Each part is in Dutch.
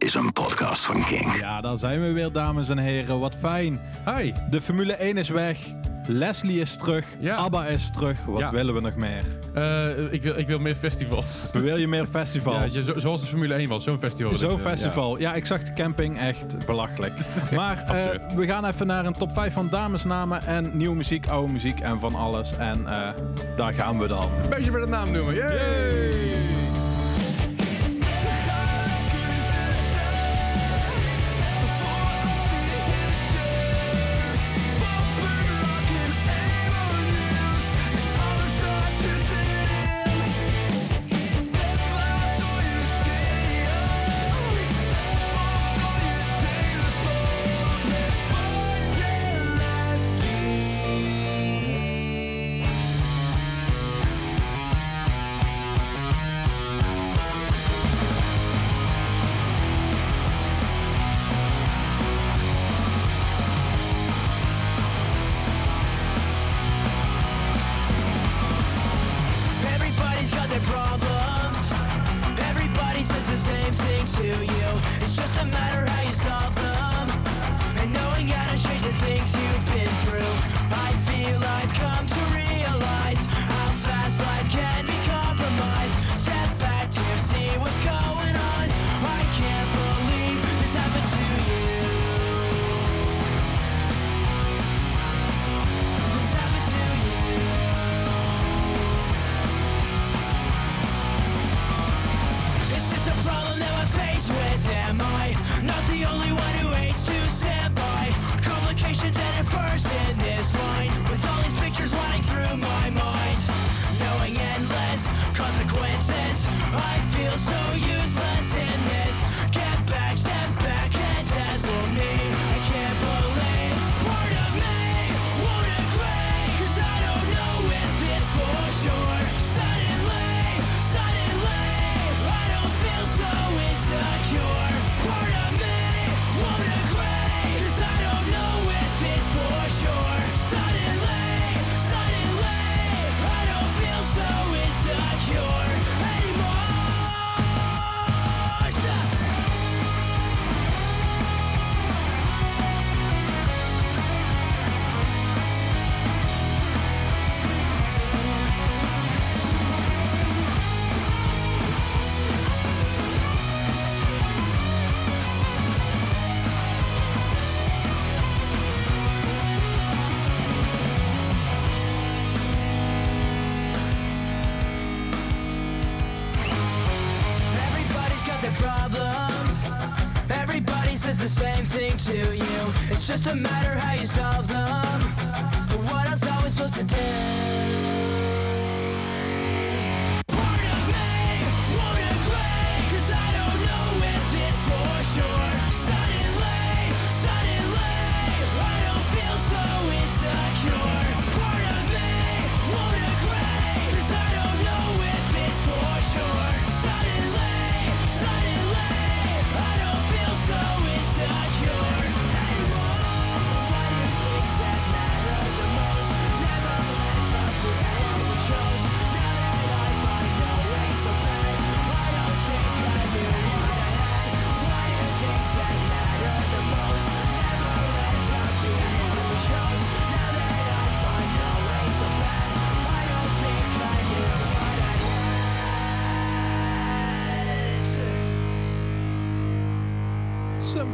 is een podcast van King. Ja, daar zijn we weer, dames en heren. Wat fijn. Hi. De Formule 1 is weg. Leslie is terug. Ja. ABBA is terug. Wat Ja. willen we nog meer? Eh, ik, wil, ik wil meer festivals. Wil je meer Ja, festivals? zo- zoals de Formule 1 was, zo'n festival. Zo'n festival. Ja. ik zag de camping echt belachelijk. Maar eh, we gaan even naar een top 5 van damesnamen en nieuwe muziek, oude muziek en van alles. En eh, daar gaan we dan. Een beetje met de naam noemen. Yay! Everybody's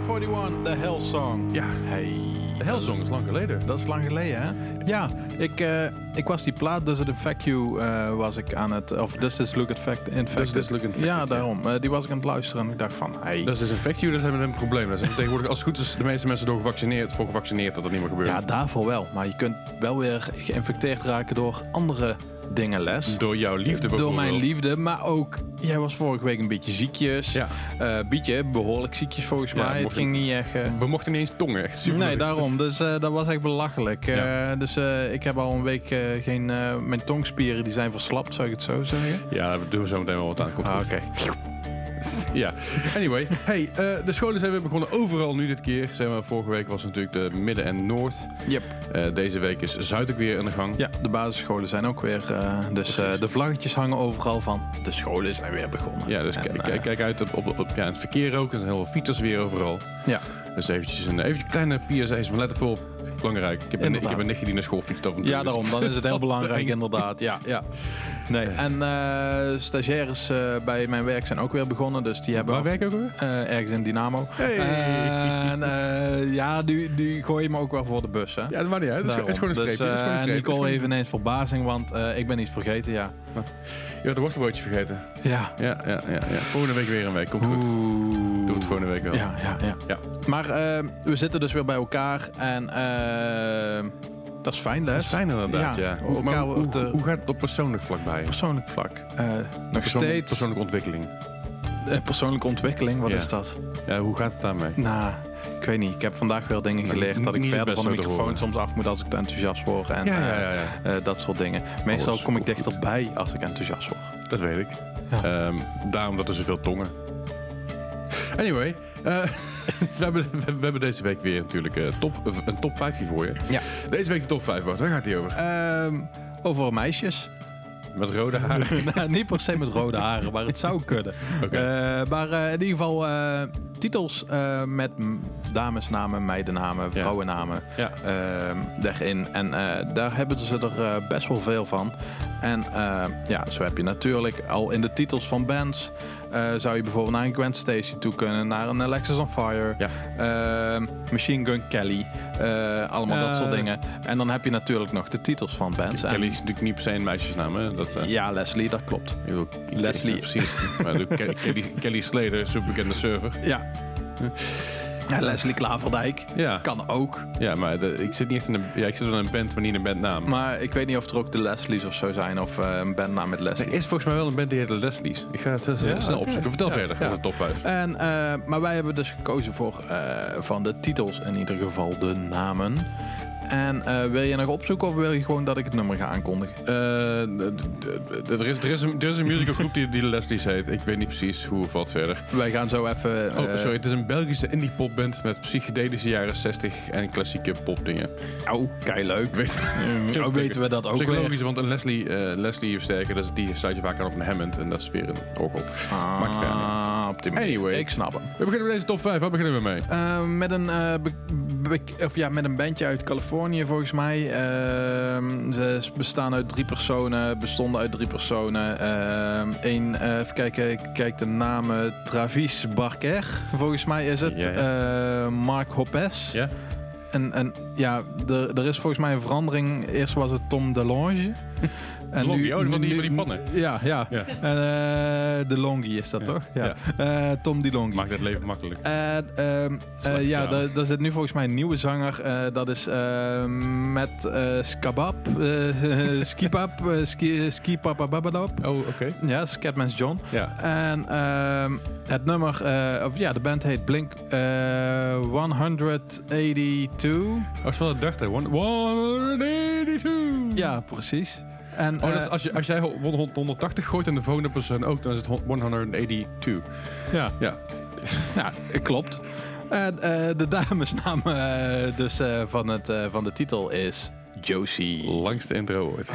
41, The Hell Song. Ja, Hey. de Hellsong is lang geleden. Dat is lang geleden, hè? Ja, ik, eh, ik was die plaat, dus de You eh, was ik aan het... Of This Is Look at Fact Infected. This Look Infected, Ja, ja. daarom. Eh, die was ik aan het luisteren en ik dacht van... Hey, Dat is dus infectie, dat is een probleem. Dat is tegenwoordig, als het goed is, de meeste mensen door gevaccineerd, voor gevaccineerd dat dat niet meer gebeurt. ja, daarvoor wel. Maar je kunt wel weer geïnfecteerd raken door andere dingen, Les. Door jouw liefde Door bijvoorbeeld. mijn liefde, maar ook... Jij was vorige week een beetje ziekjes. Ja. Eh Bietje, behoorlijk ziekjes volgens Ja, mij. Het ging niet echt... eh, We mochten niet eens tongen, echt super. Nee, daarom. Dus eh, dat was echt belachelijk. Ja. dus ik heb al een week geen... mijn tongspieren die zijn verslapt, zou ik het zo zeggen? Ja, we doen zo meteen wel wat aan. Komt Ah, oké. ja, anyway. Hey, eh, de scholen zijn weer begonnen overal nu dit keer. Zeg maar, vorige week was natuurlijk de Midden- en Noord. Yep. Eh, deze week is Zuid ook weer aan de gang. Ja, de basisscholen zijn ook weer. eh, dus de vlaggetjes hangen overal van. De scholen zijn weer begonnen. Ja, dus kijk, uit op, op, op- ja, het verkeer ook. Er zijn heel veel fietsers weer overal. Ja, Dus eventjes een eventjes kleine PSA's van let even op. Belangrijk. Ik heb, een, ik heb een nichtje die naar school fietst af en toe. ja dus- daarom. Dan is het heel belangrijk inderdaad. Ja, ja. Nee. En eh, stagiaires eh, bij mijn werk zijn ook weer begonnen. Dus die hebben Waar af- werk je ook alweer? eh, ergens in Dynamo. Hey. En ja, die, die gooien me ook wel voor de bus. Hè? Ja, dat maakt niet uit. Het is, het is gewoon een Daarom. streepje. Dus, gewoon een streepje. Nicole Het is even ineens verbazing, want ik ben iets vergeten, ja. Je had de worstenbroodjes vergeten. Ja. Ja, ja, ja, ja. Volgende week weer een week. Komt goed. Oeh. Volgende week wel. Ja, ja, ja. Ja. Maar eh, we zitten dus weer bij elkaar en eh, dat is fijn, Les. Dat is fijn inderdaad, ja. Ja, Hoe, maar elkaar hoe, op de- hoe gaat het op persoonlijk vlak bij je? Persoonlijk vlak. Eh, nog steeds Persoonlijke ontwikkeling. persoonlijke ontwikkeling, wat Ja. is dat? Ja, hoe gaat het daarmee? Nou, ik weet niet. Ik heb vandaag wel dingen Nou, geleerd dat ik verder van de microfoon soms af moet als ik te enthousiast word. En dat soort dingen. Meestal Alles kom ik dichterbij als ik enthousiast word. Dat weet ik. Ehm, daarom dat er zoveel tongen. Anyway, eh, we, hebben, we, we hebben deze week weer natuurlijk eh, top, een top 5 hier voor je. Ja. Deze week de top 5, Bart. Waar gaat die over? Ehm, over meisjes. Met rode haren. nou, niet per se met rode haren, maar het zou kunnen. Eh, maar in ieder geval titels met damesnamen, meidennamen, vrouwennamen Ja. ehm, daarin. En eh, daar hebben ze er best wel veel van. En ja, zo heb je natuurlijk al in de titels van bands. Eh, zou je bijvoorbeeld naar een Gwen Stacy toe kunnen, naar een Alexis on Fire, Ja. ehm, Machine Gun Kelly, eh, allemaal dat Eh. soort dingen. En dan heb je natuurlijk nog de titels van bands. Kelly is natuurlijk niet per se een meisjesnaam, hè? Dat, eh, ja, Leslie, dat klopt. bedoel, Leslie. ja, precies. maar de Ke- Kelly, Kelly Slater, superbekende server. Ja. Ja Leslie Klaverdijk. Ja, Kan ook. ja maar de- ik zit niet echt in een, ja, ik zit wel in een band, maar niet in een bandnaam. Maar ik weet niet of er ook de Leslies of zo zijn. Of eh, een bandnaam met Leslie. er is volgens mij wel een band die heet de Leslie's. Ik ga het Ja, snel opzoeken. Vertel Ja, verder ja. over de top 5. En, eh, maar wij hebben dus gekozen voor eh, van de titels in ieder geval de namen. En eh, wil je nog opzoeken of wil je gewoon dat ik het nummer ga aankondigen? Eh, er, is, er, is een, er is een musicalgroep die, die de Leslie's heet. Ik weet niet precies hoe of wat verder. Wij gaan zo even... Oh, eh, sorry. Het is een Belgische indie popband met psychedelische jaren 60 en klassieke popdingen. Oh, kei leuk. Weet, weten we dat ook weer. Psychologisch, want een Leslie, Leslie versterker, dat is, die sluit je vaak aan op een Hammond en dat is weer een orgel. Maakt verder niet Ah. Anyway. Ik snap hem. We beginnen met deze top 5. Waar beginnen we mee? Met, een, of ja, met een bandje uit Californië volgens mij. Ehm, ze bestaan uit drie personen, bestonden uit drie personen. Ehm Eén, eh, even kijken, ik kijk de namen. Travis Barker, volgens mij is het. Ja, Eh, Mark Hoppes. Ja? En, en ja, er, er is volgens mij een verandering. Eerst was het Tom DeLonge. En DeLonge, oh, van die- van die pannen. Ja, ja. Ja. En, eh, DeLonge is dat Ja, toch? Ja. ja. Eh, Tom DeLonge. Maakt het leven makkelijk. Ehm, eh, ja, daar, daar zit nu volgens mij een nieuwe zanger. dat is eh, met eh Skabab. Skipap. Ski. Oh, oké. Ja, Scatman's John. Ja. En ehm, het nummer, of ja, de band heet Blink eh 182. Oh, de 30. One- 182. Ja, precies. En, Oh, dat is eh, als, je, als jij 180 gooit en de volgende persoon ook, dan is het 182. ja, Ja. ja, klopt. En eh, de damesnaam eh, dus, van, het, van de titel is Josie. Langste intro ooit.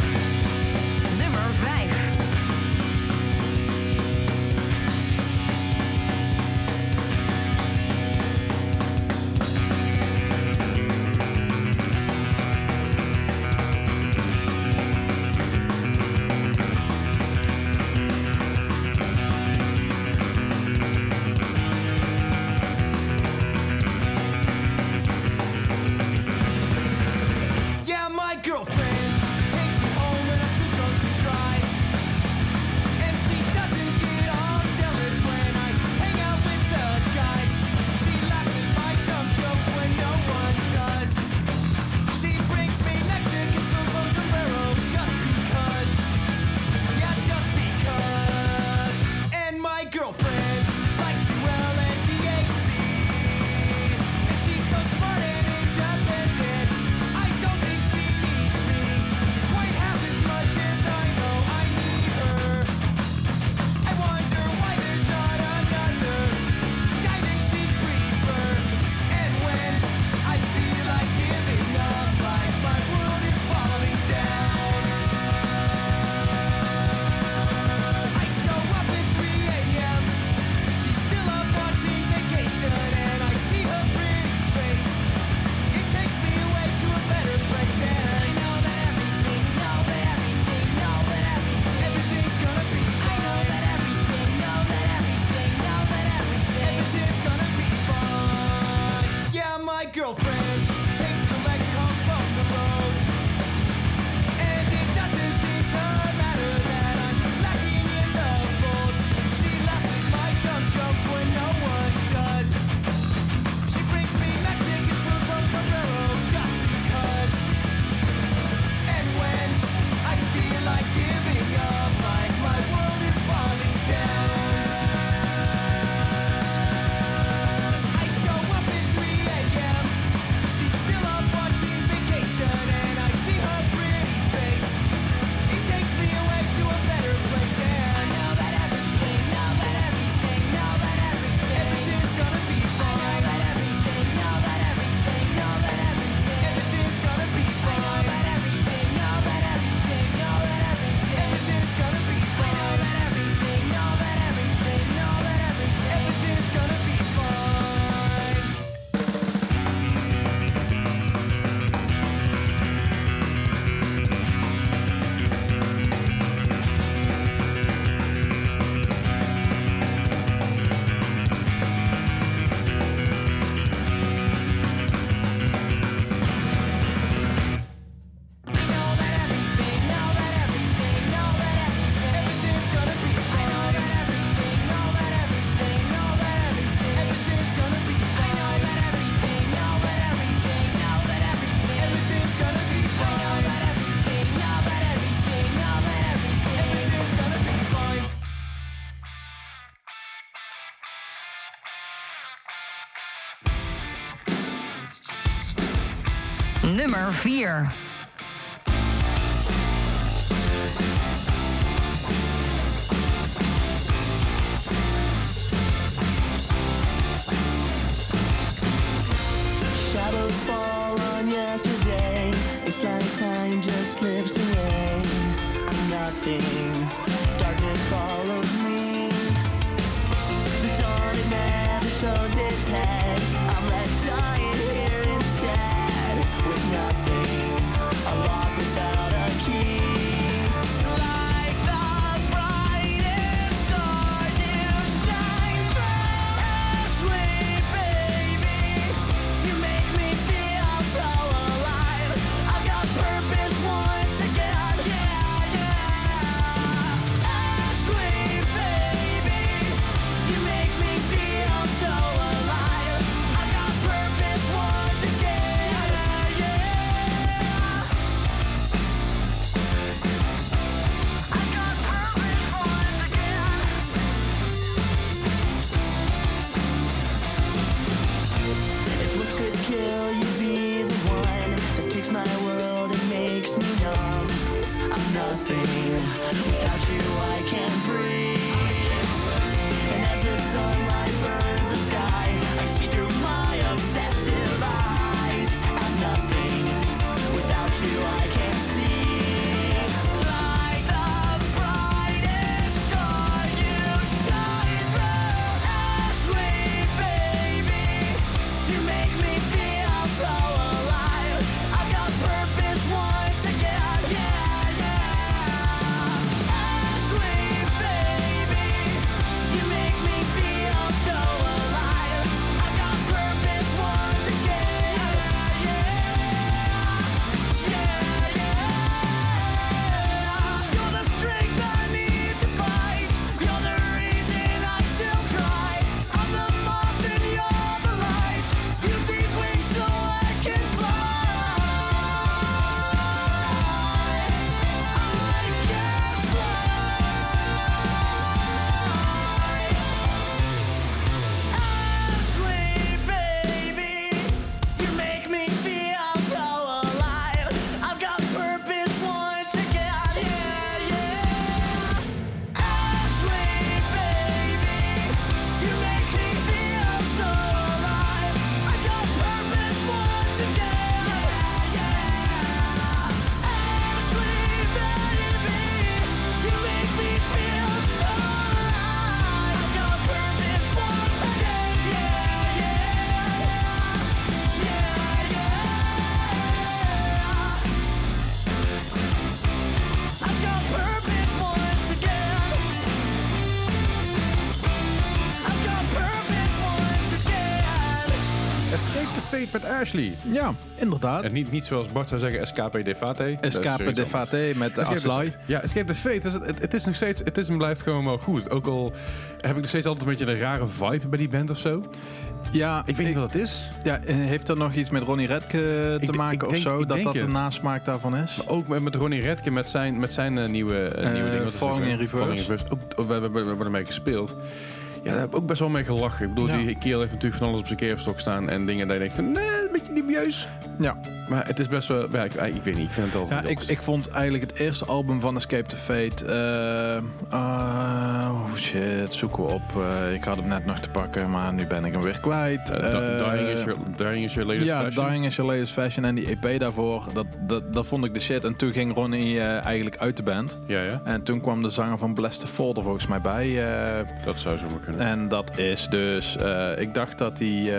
4. Shadows fall on yesterday. It's like time just slips away. I'm nothing. Ashley. Ja, inderdaad. En niet, niet zoals Bart zou zeggen, Escape de Fate. Dat Escape de. Fate met de Aslai. Ja, Escape the Fate. Het, het is nog steeds, het is en blijft gewoon wel goed. Ook al heb ik nog steeds altijd een beetje een rare vibe bij die band of zo. Ja, Ik weet niet wat het is. Ja, eh, heeft dat nog iets met Ronnie Redke te Ik- maken ik of denk- zo? Dat denk dat de nasmaak daarvan is? Maar ook met, met Ronnie Redke, met zijn, met zijn eh, nieuwe, eh, nieuwe ding. Wat is Falling het ook in? Reverse. Falling in Reverse. Ook, we, we, we hebben ermee gespeeld. Ja, daar heb ik ook best wel mee gelachen. Ik bedoel, Ja. die kerel heeft natuurlijk van alles op zijn keerstok staan. En dingen dat je denkt van, nee, een beetje dubieus. Ja, Maar het is best wel, ja, ik, ik weet niet, ik vind het altijd ja ik, ik vond eigenlijk het eerste album van Escape the Fate... ah, oh shit, zoeken we op. Eh, ik had hem net nog te pakken, maar nu ben ik hem weer kwijt. Eh, Dying, is your, Dying is your latest ja, fashion. Dying is Your Latest Fashion en die EP daarvoor, dat, dat, dat vond ik de shit. En toen ging Ronnie eigenlijk uit de band. Ja, ja, En toen kwam de zanger van Bless the Fall er volgens mij bij. dat zou zomaar kunnen. en dat is dus, ik dacht dat hij...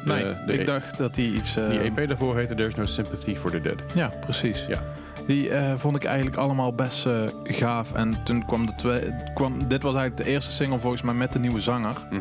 eh, nee, de ik E- dacht dat hij iets... eh, Die EP daarvoor heette There's No Sympathy for the Dead. Ja, precies. Ja. Die eh, vond ik eigenlijk allemaal best eh, gaaf. En toen kwam de twee, kwam, dit was eigenlijk de eerste single volgens mij met de nieuwe zanger. Mhm.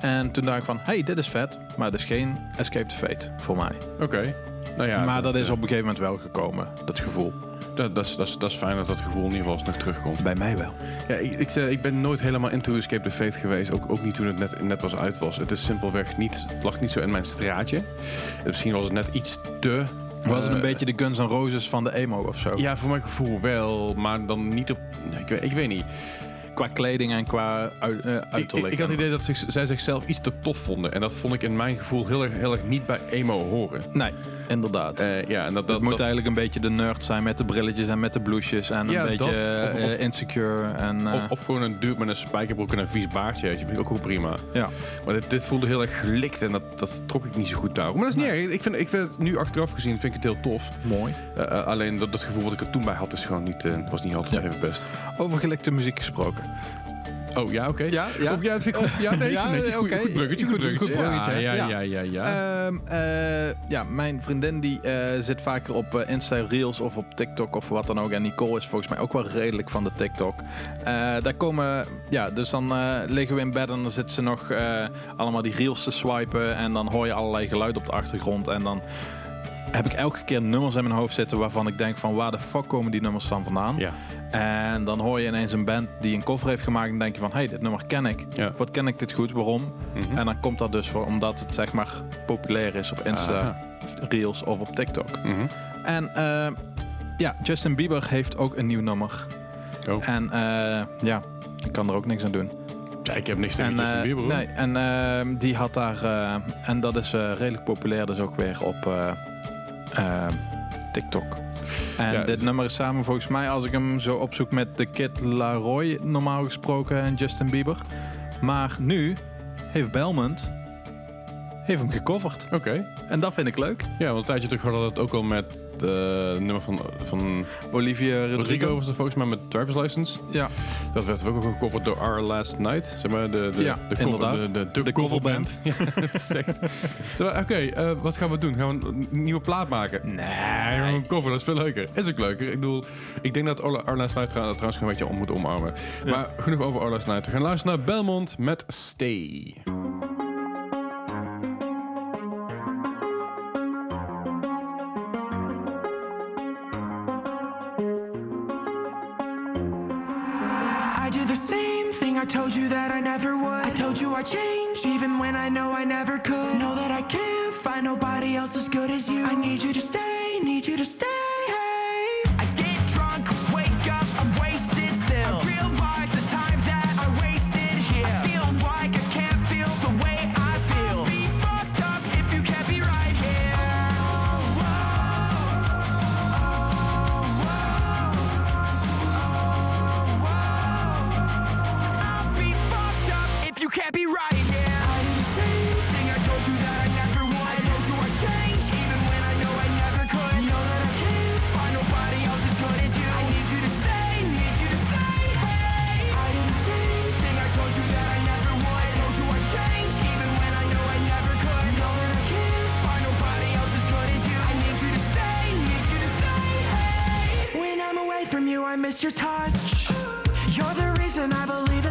En toen dacht ik van, hey, dit is vet. Maar het is geen Escape the Fate voor mij. Oké. Nou ja, maar dat is eh, op een gegeven moment wel gekomen, dat gevoel. Dat, dat, is, dat, is, dat is fijn dat dat gevoel in ieder geval nog terugkomt. Bij mij wel. Ja, ik, ik, eh, ik ben nooit helemaal into Escape the Fate geweest. Ook, ook niet toen het net, net pas uit was. Het is simpelweg niet... Het lag niet zo in mijn straatje. Eh, Misschien was het net iets te... Was het eh, een beetje de Guns N' Roses van de emo of zo? Ja, voor mijn gevoel wel. Maar dan niet op... ik, weet, ik weet niet. qua kleding en qua uit, eh, Ik, uiterlijk. ik, ik had het idee dat zich, zij zichzelf iets te tof vonden. En dat vond ik in mijn gevoel heel erg, heel erg niet bij emo horen. Nee, inderdaad. Eh, ja, en dat, dat, het moet dat- eigenlijk een beetje de nerd zijn met de brilletjes en met de blouses. En Ja, een beetje dat. Of- eh, of- insecure. En, eh, of, of gewoon een dude met een spijkerbroek en een vies baardje. je, vind ik ook wel prima. ja. Maar dit, dit voelde heel erg gelikt en dat, dat trok ik niet zo goed daar. Maar dat is niet erg. Ik vind, ik vind het nu achteraf gezien vind ik het heel tof. Mooi. Eh, eh, alleen dat, dat gevoel wat ik er toen bij had is gewoon niet, eh, was niet altijd Ja. even best. Over gelikte muziek gesproken. Oh ja, oké. Ja, ja. Of, ja, dat vind ik goed. Ja, nee, Ja, netjes. Goed, goed bruggetje, goed Goed- goed bruggetje. Ja, ja, ja. ja, ja. Ehm, eh, ja, mijn vriendin die eh, zit vaker op eh, Insta Reels of op TikTok of wat dan ook. En Nicole is volgens mij ook wel redelijk van de TikTok. Daar komen, ja, dus dan liggen we in bed en dan zitten ze nog allemaal die Reels te swipen. En dan hoor je allerlei geluiden op de achtergrond. En dan heb ik elke keer nummers in mijn hoofd zitten waarvan ik denk van waar de fuck komen die nummers dan vandaan? ja. En dan hoor je ineens een band die een cover heeft gemaakt en denk je van hey, dit nummer ken ik. Ja. Wat ken ik dit goed? Waarom? Mhm. En dan komt dat dus voor, omdat het zeg maar populair is op Insta, Aha. Reels of op TikTok. Mhm. En eh, ja, Justin Bieber heeft ook een nieuw nummer. Oh. En eh, ja, ik kan er ook niks aan doen. Ja, ik heb niks tegen En, Justin eh, Bieber. hoor. nee, en die had daar, en dat is redelijk populair dus ook weer op eh, TikTok. En Ja, dit dus- nummer is samen volgens mij, als ik hem zo opzoek met de Kid Laroi, normaal gesproken, en Justin Bieber. Maar nu heeft Belmont heeft hem gecoverd. Oké. En dat vind ik leuk. Ja, want een tijdje terug hadden we het ook al met eh, het nummer van, van Olivia Rodrigo. Rodrigo. was volgens mij met Driver's License. Ja, Dat werd ook al gecoverd door Our Last Night. Zeg maar, de, de, Ja, de, cover, de, de, de, De coverband. Ja, het is echt... Oké, eh, wat gaan we doen? Gaan we een nieuwe plaat maken? Nee, een cover, dat is veel leuker. Is ook leuker. Ik bedoel, ik denk dat Our Last Night trouw- trouwens gewoon een beetje om moet omarmen. Ja. Maar genoeg over Our Last Night. We gaan luisteren naar Belmont met Stay. The same thing I told you that I never would. I told you I'd change even when I know I never could. Know that I can't find nobody else as good as you. I need you to stay, need you to stay. I miss your touch. You're the reason I believe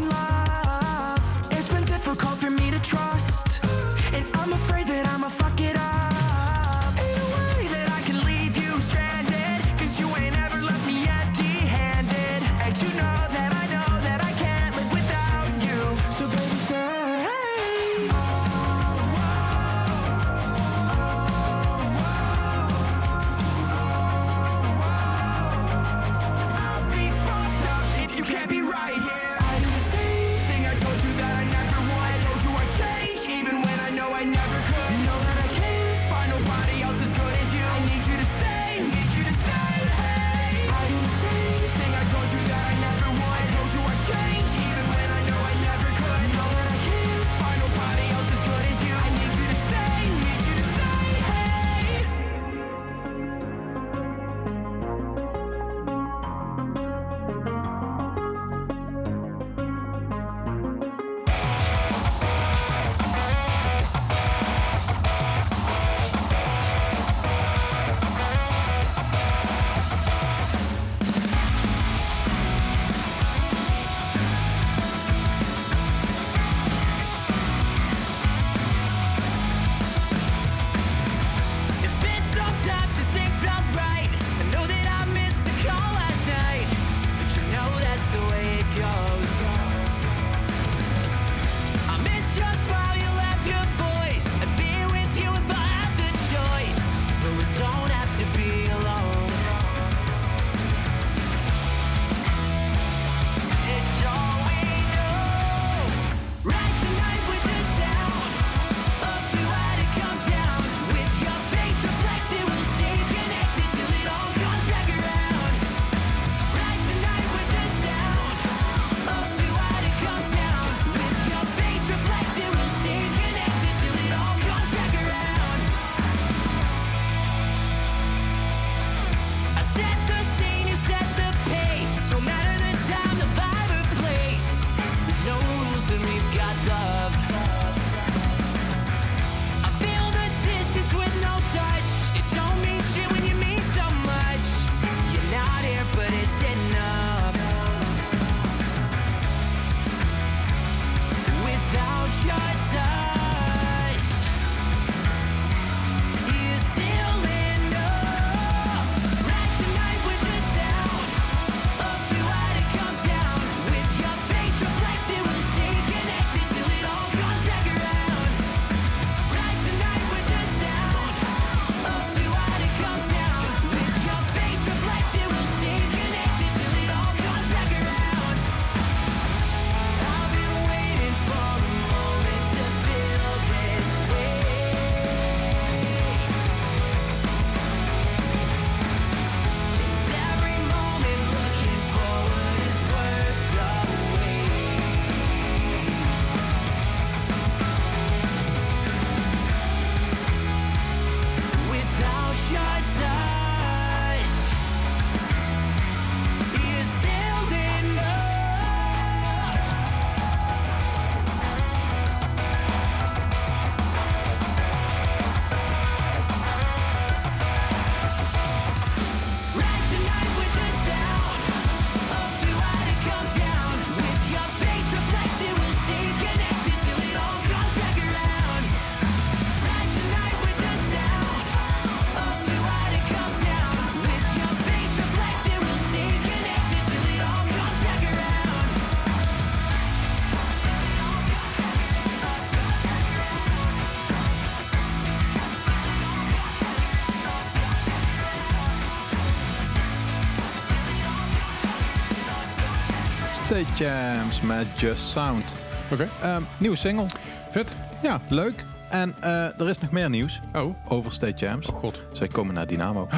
Jams met Just Sound. Oké, Ehm, nieuwe single. vet. Ja, leuk. En eh, er is nog meer nieuws Oh, over State Jams. oh god. Zij komen naar Dynamo.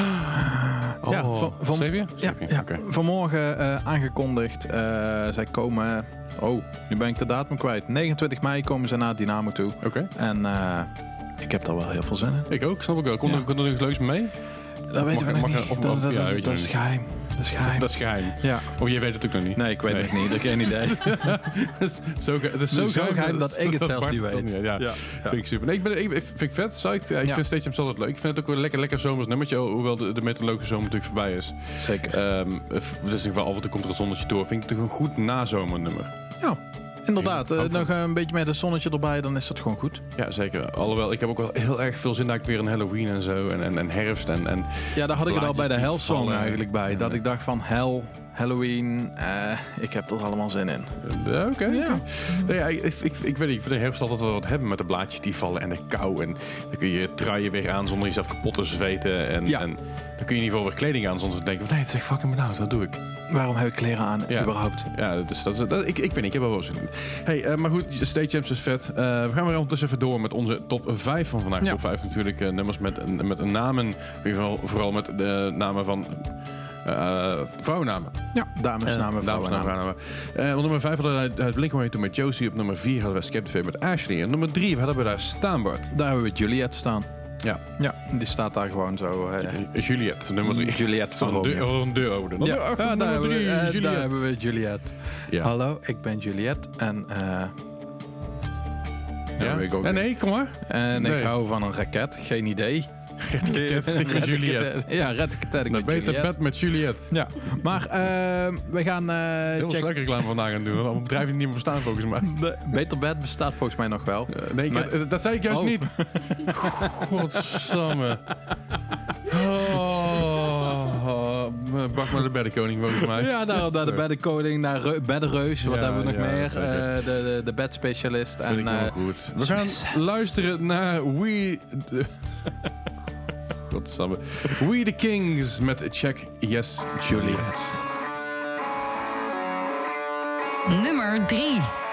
Oh, Ja, van- van-? Ja, vanmorgen eh, aangekondigd. Eh, zij komen... Oh, nu ben ik de datum kwijt. 29 mei komen ze naar Dynamo toe. Oké, En ik heb daar wel heel veel zin in. ik ook, snap ik wel. Komt Ja. er, er nog leuks mee? Dat weten we nog niet. of- dat, dat- dat- dat is geheim. Dat is geheim. Dat is geheim. Ja. Of jij weet het ook nog niet? Nee, ik weet Nee. het niet. Ik heb geen idee. Het is zo, het is zo, Zo geheim dat ik het zelfs Bart niet het weet. Ja, Ja. vind ik super. Nee, ik, ben, ik, ik vind ik vet. Ja, ik Ja. vind Stage Jams altijd leuk. Ik vind het ook wel een lekker, lekker zomers nummertje. Hoewel de, de meteorologische zomer natuurlijk voorbij is. Zeker. Ehm het is wel af en toe komt er een zonnetje door. Vind ik het toch een goed nazomernummer. Ja, inderdaad. eh, nog een beetje met een zonnetje erbij, dan is dat gewoon goed. Ja, zeker. Alhoewel, ik heb ook wel heel erg veel zin dat ik weer een Halloween en zo. En, en, en herfst en... en Ja, daar had ik het al bij de die Hell Song vallen. eigenlijk bij. Ja. Dat ik dacht van Hell, Halloween, eh, ik heb er allemaal zin in. Ja, Oké. Ja. Nee, ja, ik, ik, ik weet niet, ik vind de herfst altijd wel wat hebben met de blaadjes die vallen en de kou. En dan kun je truien weer aan zonder jezelf kapot te zweten. En, Ja. en dan kun je in ieder geval weer kleding aan zonder te denken van nee, het is echt fucking benauwd, wat doe ik? Waarom heb ik kleren aan, Ja. überhaupt? Ja, dus dat, dat, ik, ik weet niet, ik heb er wel zin in. Hey, eh, maar goed, Stage Champs is vet. Eh, we gaan weer ondertussen even door met onze top 5 van vandaag. Top 5 natuurlijk, eh, nummers met, met namen. In ieder geval vooral met de namen van eh vrouwennamen. Ja, damesnamen, Dames en vrouwennamen. vrouwennamen. Eh, op nummer 5 hadden we het Blink-182 met Josie. Op nummer 4 hadden we Fate met Ashley. En nummer 3 hadden we daar Staanbart. Daar hebben we Juliette staan. Ja. Ja, die staat daar gewoon zo. eh, Juliette, nummer 3. Juliette Van van een deur, Romeo. een deur openen. Ja, ja, daar, nummer hebben we, 3, eh, daar hebben we Juliette. Ja. Hallo, ik ben Juliette en... eh Ja? Ja, nee, kom maar. En Nee. ik hou van een raket, geen idee. Ben Juliette. Ja, red het, Dan ben beter bed met Juliette. Ja, maar eh, we gaan eh Heel slechte reclame vandaag gaan doen. Want bedrijven die niet meer bestaan volgens mij. De Beter Bed bestaat volgens mij nog wel. Nee, ik Maar- heb- dat zei ik juist Oh. niet. Godsamme. Oh, bak maar de beddenkoning volgens mij. Ja, daar, daar de beddenkoning, naar Reu- beddenreus. Wat Ja, hebben we nog ja, meer? Eh, de, de, de bedspecialist. Vind en, ik wel eh, goed. We gaan luisteren naar We... Godsamme. We the Kings met Check Yes Juliet. Nummer 3.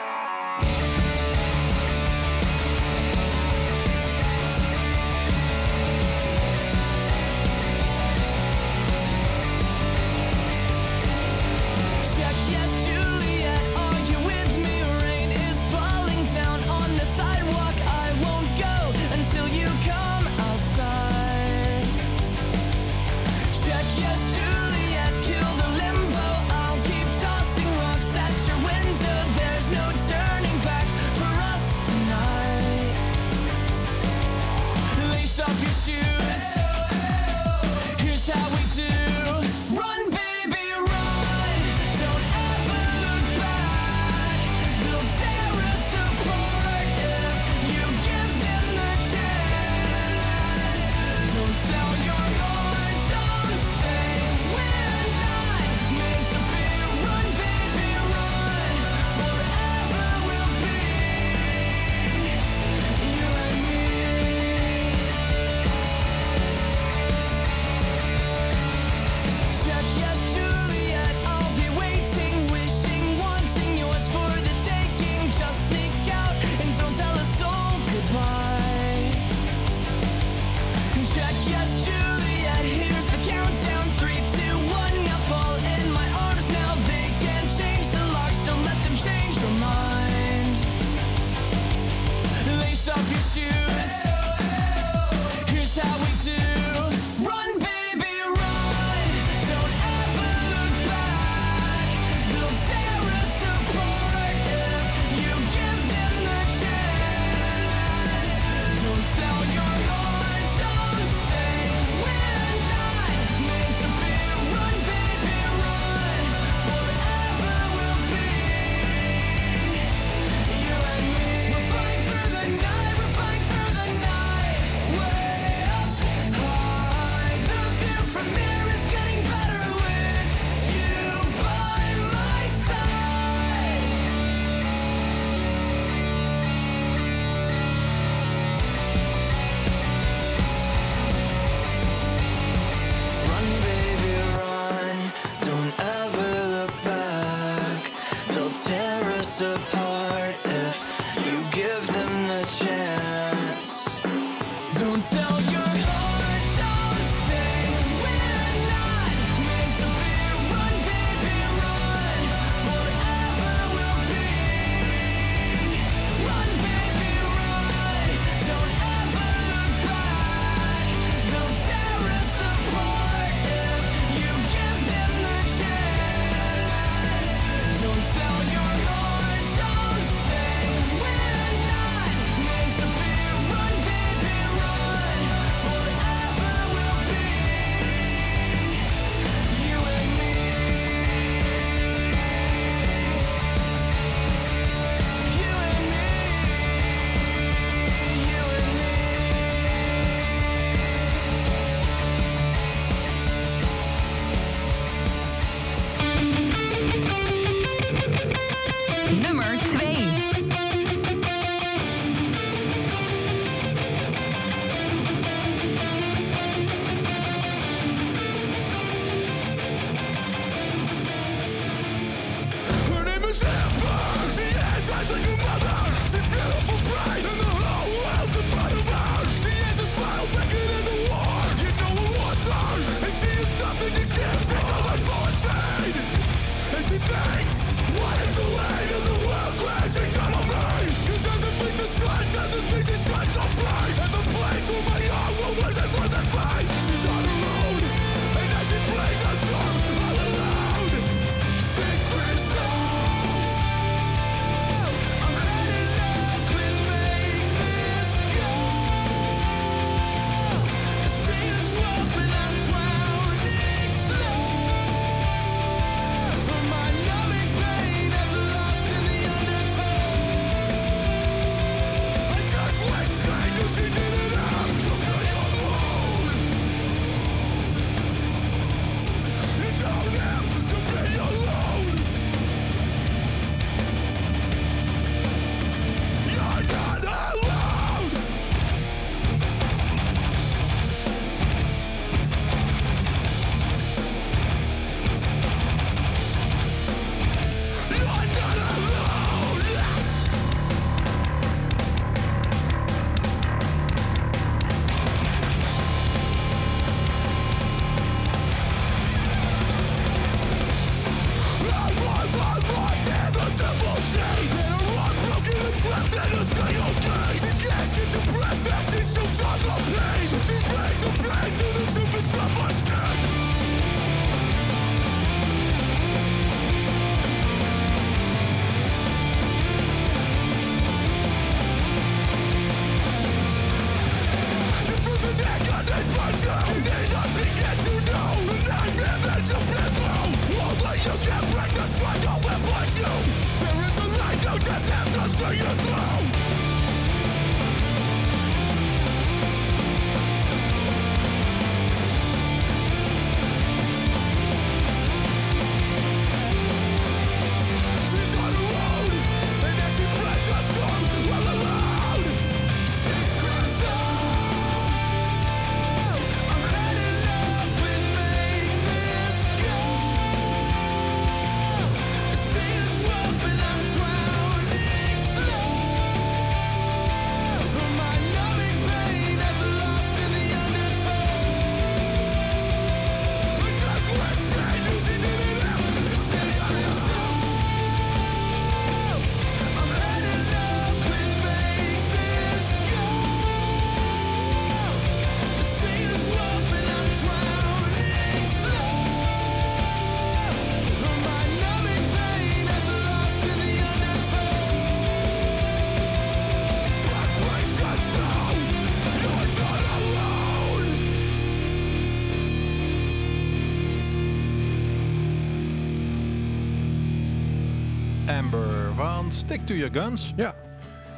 Stick to your guns. Ja.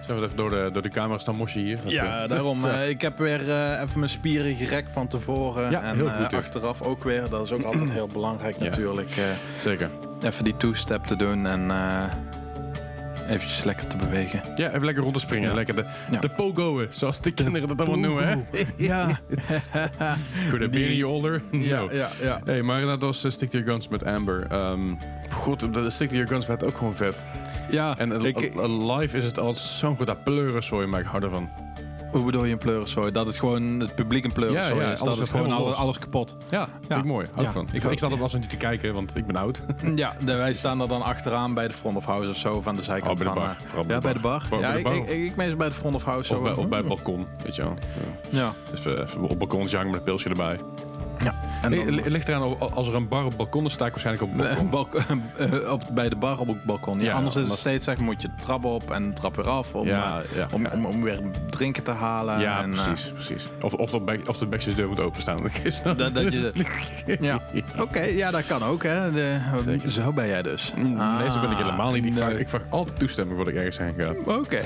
Zullen we even door de, door de camera's dan mosje hier? ja, daarom. Eh, ik heb weer eh, even mijn spieren gerekt van tevoren. Ja, en heel eh, achteraf ook weer. Dat is ook altijd heel belangrijk natuurlijk. Zeker. Even die two-step te doen en even lekker te bewegen. Ja, even lekker rond te springen. Lekker de, de pogoen, zoals de kinderen dat allemaal noemen. Hè? Ja. Could a be any older? Ja, ja. Hey, maar dat was Stick to Your Guns met Amber. Ehm, goed. De Stick to Your Guns werd ook gewoon vet. Ja. En live is het al zo'n goed. Dat pleurenzooi, maak ik harder van. Hoe bedoel je een pleurenzooi? Dat het gewoon het publiek een pleurenzooi ja, ja, is. Dat is gewoon alles, kapot. Ja, ja. ik mooi. Hou van. Ik, ik het wel eens niet te kijken, want ik ben oud. Ja, wij staan er dan achteraan bij de front of house of zo van de zijkant. Oh, bij de bar. Eh, ja, bij de bar. ja, ik, ik, ik, meestal bij de front of house. Of, zo. Bij, bij het hm. balkon, weet je wel. Ja. Dus eh, op het balkon met een pilsje erbij. En dan- het ligt eraan, als er een bar op balkon is, sta ik waarschijnlijk op Eh, balkon. balk- eh, op, bij de bar op het balkon. Ja, Ja, anders is het steeds zeg, moet je trappen op en trap weer af om, Ja, eh, ja, om, ja. Om, om weer drinken te halen. Ja, en, eh, precies, precies. Of, of, de back, of de backstairs moet openstaan. Dat is dan- Dat- dat je- ja, oké, ja, dat kan ook. Hè. De, zo ben jij dus. Nee, zo ben ik helemaal niet. Ik Ah, vraag, ik vraag altijd toestemming voordat ik ergens heen ga. Oké.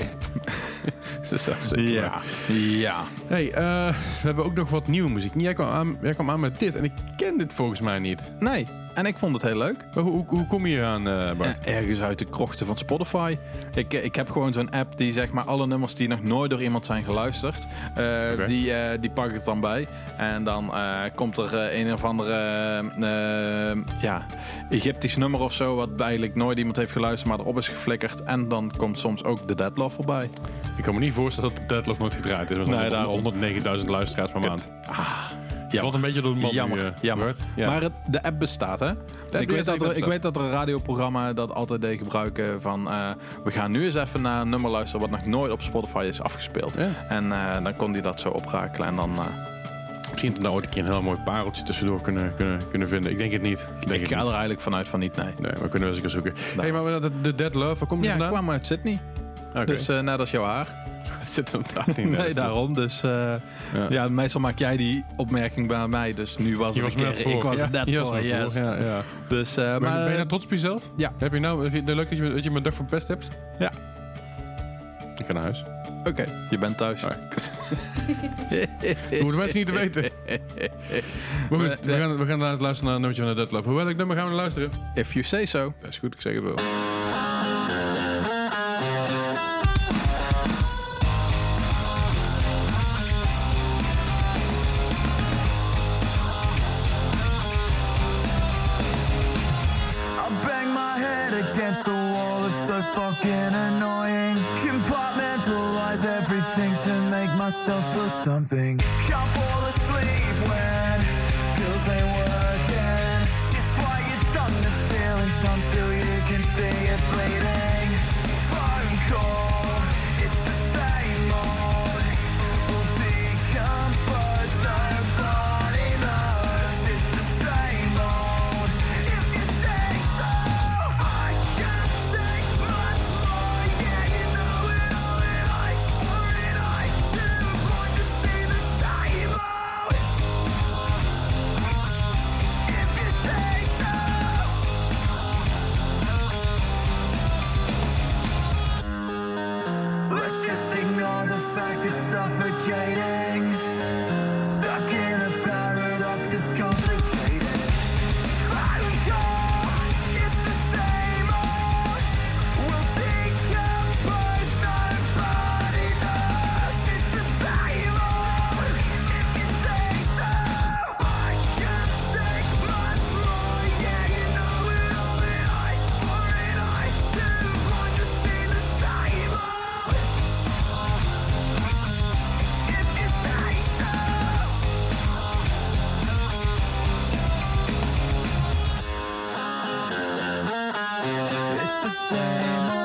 Dat is zeker Ja. ja. Hey, eh, we hebben ook nog wat nieuwe muziek. Jij kwam, aan, jij kwam aan met dit en ik ken dit volgens mij niet. Nee, en ik vond het heel leuk. Maar hoe, hoe, hoe kom je hier aan, eh, Bart? Ja, ergens uit de krochten van Spotify. Ik, ik heb gewoon zo'n app die zeg maar alle nummers die nog nooit door iemand zijn geluisterd, eh, die, eh, die pak ik dan bij. En dan eh, komt er eh, een of andere eh, ja, Egyptisch nummer of zo, wat eigenlijk nooit iemand heeft geluisterd, maar erop is geflikkerd. En dan komt soms ook de Deadlove voorbij. Ik kan me niet voorstellen dat de Deadlock nooit gedraaid is. Met Nee, 100 daarom. 109.000 luisteraars per maand. Ah, Je valt een beetje door de man jammer. nu, eh, jammer. Ja. Maar het, de app bestaat, hè? ik, weet dat er, ik weet dat er een radioprogramma dat altijd deed gebruiken van... eh, we gaan nu eens even naar een nummer luisteren wat nog nooit op Spotify is afgespeeld. Ja. En eh, dan kon hij dat zo oprakelen en dan... Misschien dat ooit een keer een heel mooi pareltje tussendoor kunnen, kunnen, kunnen vinden. Ik denk het niet. Ik, denk ik het ga er eigenlijk vanuit van niet, nee. Nee, we kunnen wel eens een keer zoeken. hey, maar de, de Dead Love, waar komt die Ja, ik vandaan? kwam uit Sydney. Dus eh, net als jouw haar. Het zit inderdaad niet in. Nee, daarom. Dus eh, Ja. ja. meestal maak jij die opmerking bij mij. Dus nu was Je het was een me keer... net voor. Ik was ja, net je was voor, yes. voor. Ja, ja. Dus, eh, Maar, maar, ben je nou trots op jezelf? Ja. Heb je nou, vind je het leuk dat je, dat je mijn dag verpest hebt? Ja. Ik ga naar huis. Oké, je bent thuis. Kut. Dat moeten mensen niet te weten. Maar goed, we gaan, we gaan luisteren naar een nummertje van de Dead Love. Hoe welk nummer gaan we luisteren? If you say so. Dat is goed, ik zeg het wel. Fucking annoying. Compartmentalize everything to make myself feel something. Can't fall asleep when pills ain't working. Just your tongue, the feeling's numb, still you can see it bleeding. the same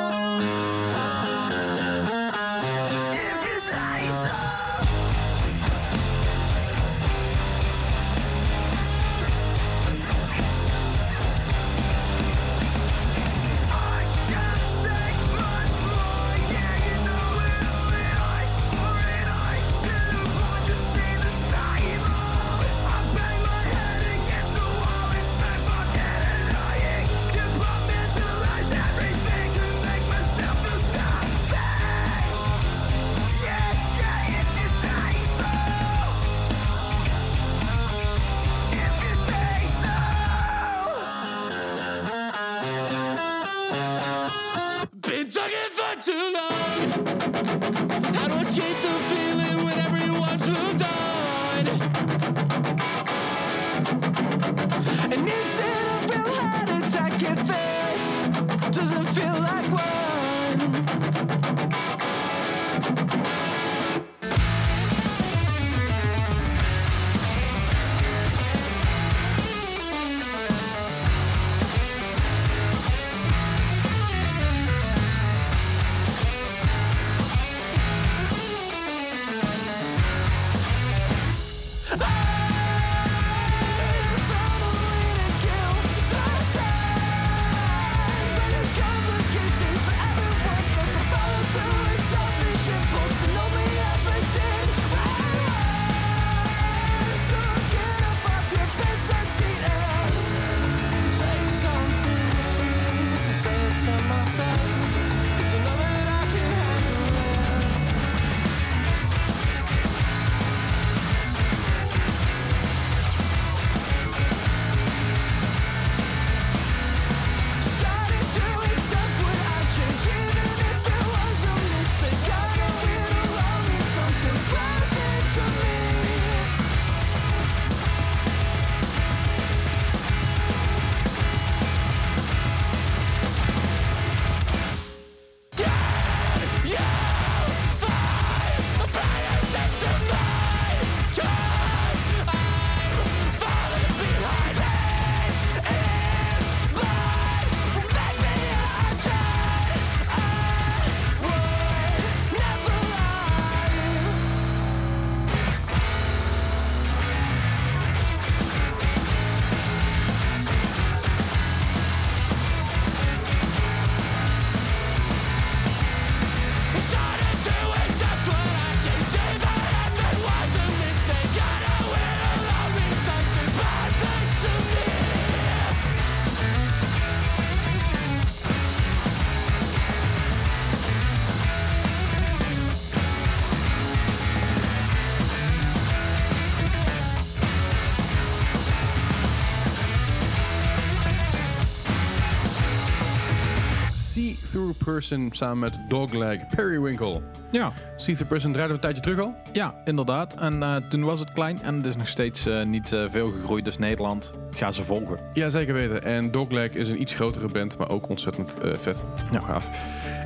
Person samen met Dogleg, Periwinkle. Ja, See the Person draaide we een tijdje terug al. ja inderdaad. En eh, toen was het klein en het is nog steeds eh, niet eh, veel gegroeid. Dus Nederland, ga ze volgen. Ja, zeker weten. En Dogleg is een iets grotere band, maar ook ontzettend eh, vet. Ja. gaaf.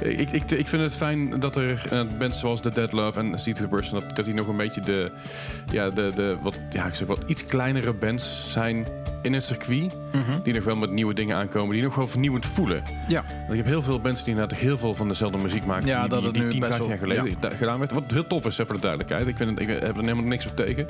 Eh, Ik, ik, ik vind het fijn dat er eh, bands zoals The Dead Love en See the Person, dat, dat die nog een beetje de, ja, de, de wat, ja, ik zeg wat iets kleinere bands zijn in het circuit. Die nog wel met nieuwe dingen aankomen, die nog wel vernieuwend voelen. Ja, Want ik heb heel veel mensen die inderdaad heel veel van dezelfde muziek maken. Ja, die, dat die, die nu 10, best 15 jaar geleden da- gedaan werd. Wat heel tof is, hè, voor de duidelijkheid. Ik, vind het, ik heb er helemaal niks op tegen.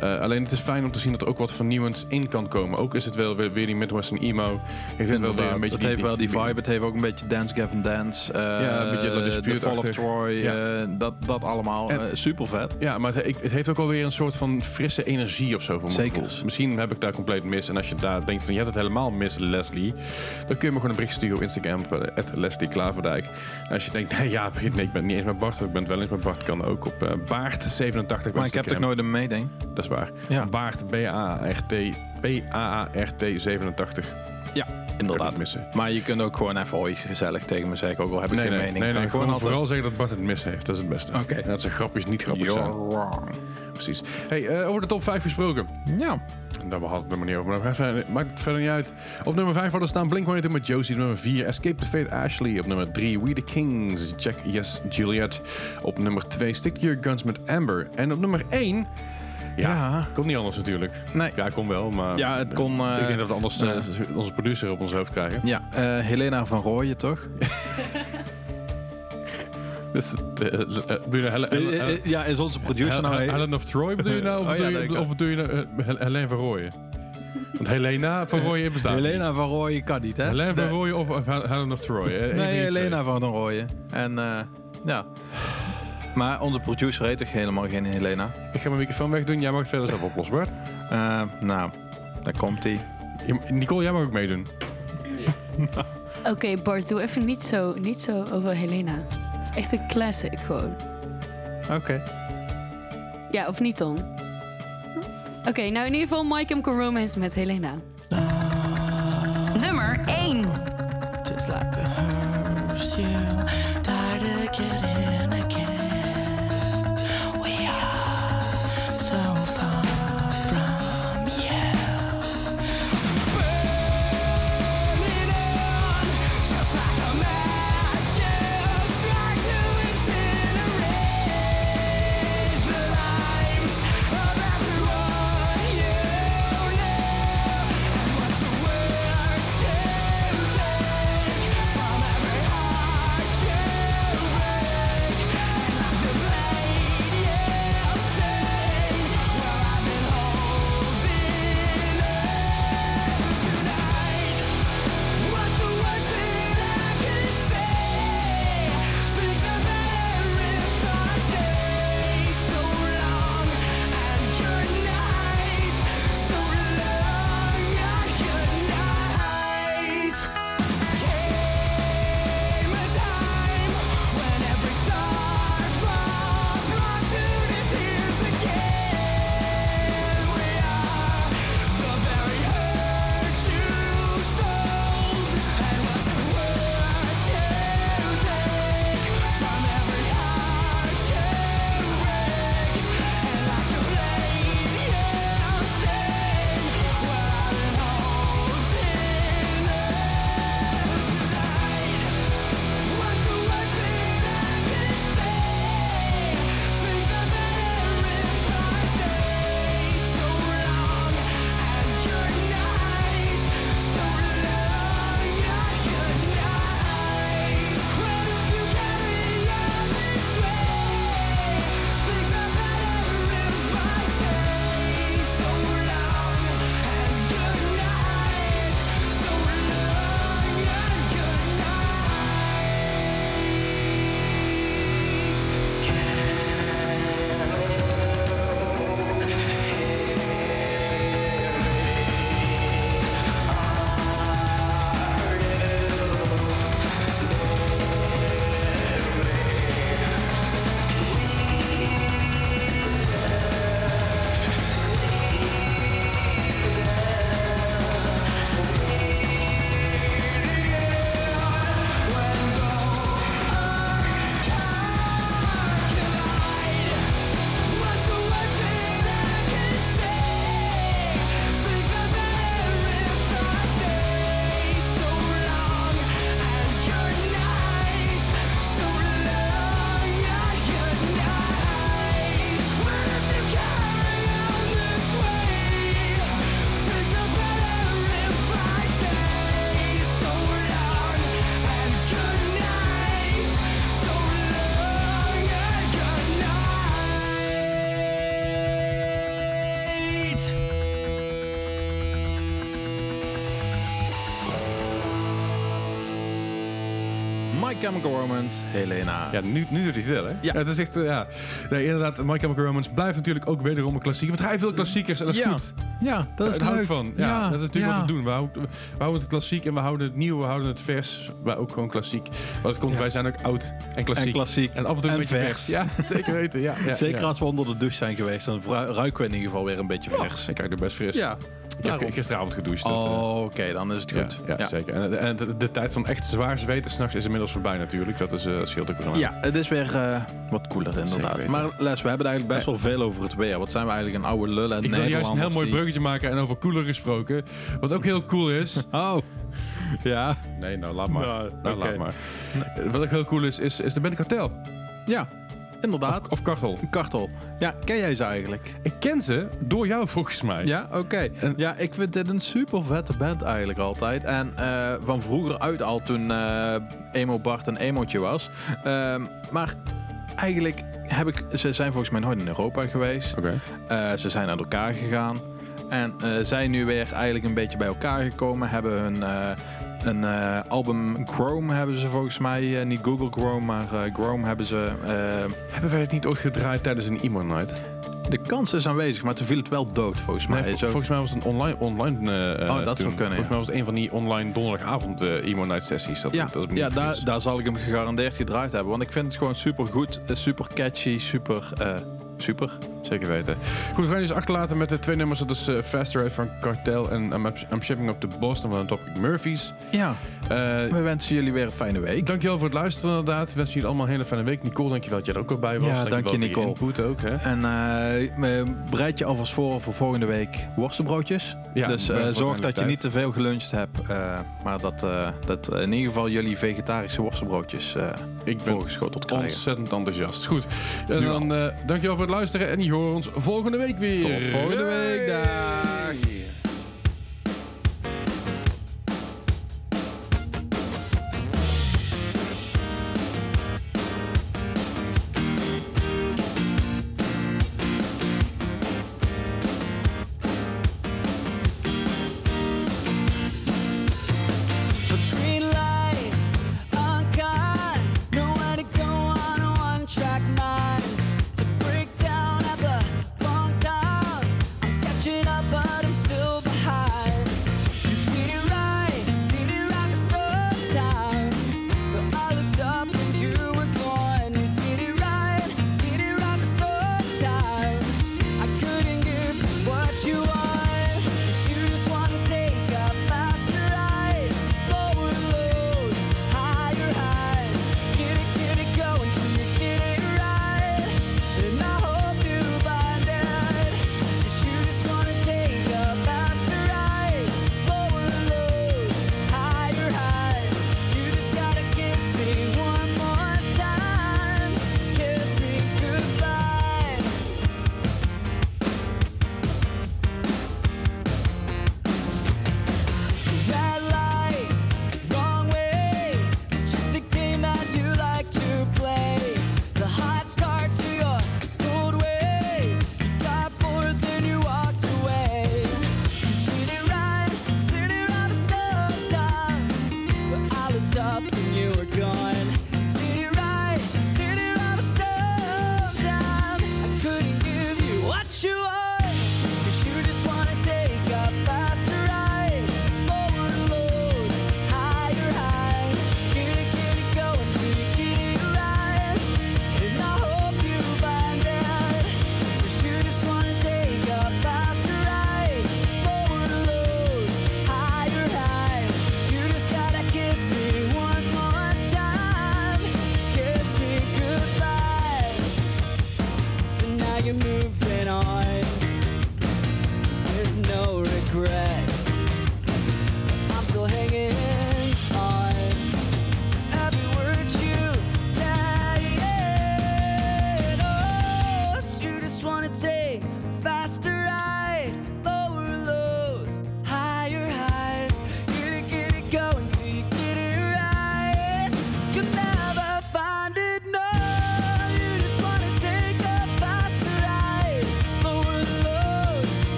Eh, alleen het is fijn om te zien dat er ook wat vernieuwends in kan komen ook is het wel weer, weer die Midwestern emo. Ik het wel weer een beetje heeft wel die vibe. Het heeft ook een beetje Dance Gavin Dance. Uh, ja, een beetje de Fall of Troy. Eh, dat, dat allemaal. Eh, Super vet. Ja, maar het, het heeft ook alweer een soort van frisse energie of zo voor Zeker. Gevoel. Misschien heb ik daar compleet mis. En als je daar denkt van je hebt het helemaal mis, Leslie. Dan kun je me gewoon een bericht sturen op Instagram. Leslie Klaverdijk. En als je denkt, nee, ja, nee, ik ben niet eens met Bart. Ik ben wel eens met Bart. Kan ook op Baart87 Maar ik heb het nooit een meeding. Dat is waar. Ja. Baart, B-A-R-T P-A-R-T-87. Ja, inderdaad. missen. Maar je kunt ook gewoon even ooit, gezellig tegen me zeggen. Ook al heb ik nee, geen mening. Nee, nee, nee gewoon, vooral zeggen dat Bart het mis heeft. Dat is het beste. En dat ze grapjes niet grappig You're zijn. Wrong. Precies. Hey, uh, over de top 5 gesproken. Ja. Daar hadden we het nog niet over, maar dat maakt het verder niet uit. Op nummer 5 hadden staan Blink-182 met Josie. Op nummer 4 Escape the Fate Ashley. Op nummer 3 We the Kings, Jack Yes Juliet. Op nummer 2 Stick Your Guns met Amber. En op nummer 1 ja, Ja. kon niet anders natuurlijk. Nee. Ja, kon wel, maar... Ja, het kon... eh, ik denk dat we anders eh, onze producer op ons hoofd krijgen. Ja, eh, Helena van Rooyen, toch? Dus, eh, eh, Eh, eh, ja, is onze producer nou... Hel- Helen of Troy bedoel je nou? Of Oh, bedoel je, of bedoel je nou, eh, Hel- Helene van Rooyen? Want Helena van Rooyen bestaat. Helena van Rooyen kan niet, hè? Helene van. Rooyen of Helen of Troy? eh, Nee, Helena van Rooyen. En eh, ja. Maar onze producer heet toch helemaal geen Helena? Ik ga mijn microfoon wegdoen. Jij mag het verder zelf oplossen, Bart. Eh, nou, daar komt hij. Nicole, jij mag ook meedoen. Oké, Bart, doe even niet zo, niet zo over Helena. Het is echt een classic gewoon. Oké. Ja, of niet dan? Oké, nou in ieder geval My Chemical Romance met Helena. Nummer 1. Just like My Chemical Romance, Helena. Ja, nu, nu doet hij het wel, hè? Ja. het is echt, eh, ja. Nee, inderdaad, My Chemical Romance blijft natuurlijk ook wederom een klassieker. Want hij heeft veel klassiekers en dat is Ja. goed. Ja, dat is Daar hou ik leuk. van. Ja, Ja, dat is natuurlijk ja. wat we doen. We houden, we houden het klassiek en we houden het nieuw, we houden het vers, maar ook gewoon klassiek. Want het komt, Ja. wij zijn ook oud en klassiek. En klassiek. En af en toe een En beetje vers. vers. Ja, zeker weten. Ja, ja, Zeker ja. als we onder de douche zijn geweest, dan vru- ruiken we in ieder geval weer een beetje vers. Ik krijg er best fris. Ja, ik heb daarom. gisteravond gedoucht. dat, eh, Oh, oké, dan is het ja, goed. ja, zeker. En, en de, de tijd van echt zwaar zweten s'nachts is inmiddels voorbij natuurlijk. Dat, is, eh, scheelt ook wel. aan. Ja, het is weer eh, wat cooler inderdaad. weten. Maar Les, we hebben het eigenlijk best wel veel over het weer. Wat zijn we eigenlijk een oude lullen en Ik wil juist een heel mooi die- bruggetje maken en over cooler gesproken. Wat ook heel cool is. Oh, ja. Nee, nou laat maar. Nou, Nou, laat maar. Wat ook heel cool is, is, is de band Kartel. Ja, inderdaad. Of, of Kartel. Kartel. Ja, ken jij ze eigenlijk? Ik ken ze door jou volgens mij. Ja, oké. En- Ja, ik vind dit een super vette band eigenlijk altijd. En eh, van vroeger uit al toen eh, Emo Bart een emootje was. Ehm, maar eigenlijk heb ik... Ze zijn volgens mij nooit in Europa geweest. Oké. Eh, ze zijn uit elkaar gegaan. En eh, zijn nu weer eigenlijk een beetje bij elkaar gekomen. Hebben hun eh, een eh, album Chrome hebben ze volgens mij. niet Google Chrome, maar eh, Chrome hebben ze. Hebben wij het niet ooit gedraaid tijdens een Emo Night? de kans is aanwezig, maar toen viel het wel dood volgens mij. Nee, volgens mij was het een online... online Oh, dat zou kunnen, Volgens ja. mij was het een van die online donderdagavond Emo Night sessies. Dat, ja, dat is ja daar, daar zal ik hem gegarandeerd gedraaid hebben. Want ik vind het gewoon super goed, super catchy, super, super. Zeker weten. Goed, we gaan je dus achterlaten met de twee nummers. Dat is eh, Faster Ride van Cartel en I'm, I'm Shipping Up to Boston van Topic Murphys. Ja, Eh, we wensen jullie weer een fijne week. dankjewel voor het luisteren inderdaad. We wensen jullie allemaal een hele fijne week. Nicole, dankjewel dat jij er ook al bij was. Ja, dankjewel dank je, Nicole. input ook. Hè? En eh, eh, bereid je alvast voor voor volgende week worstenbroodjes. Ja, dus eh, zorg dat je niet te veel geluncht hebt. eh, maar dat, eh, dat eh, in ieder geval jullie vegetarische worstenbroodjes eh Ik ben voorgeschoteld krijgen. ontzettend enthousiast. Goed, en Nu dan eh, dankjewel voor het luisteren. En je hoort ons volgende week weer. Tot volgende week, dag.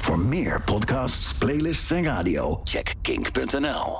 Voor meer podcasts, playlists en radio, check kink.nl.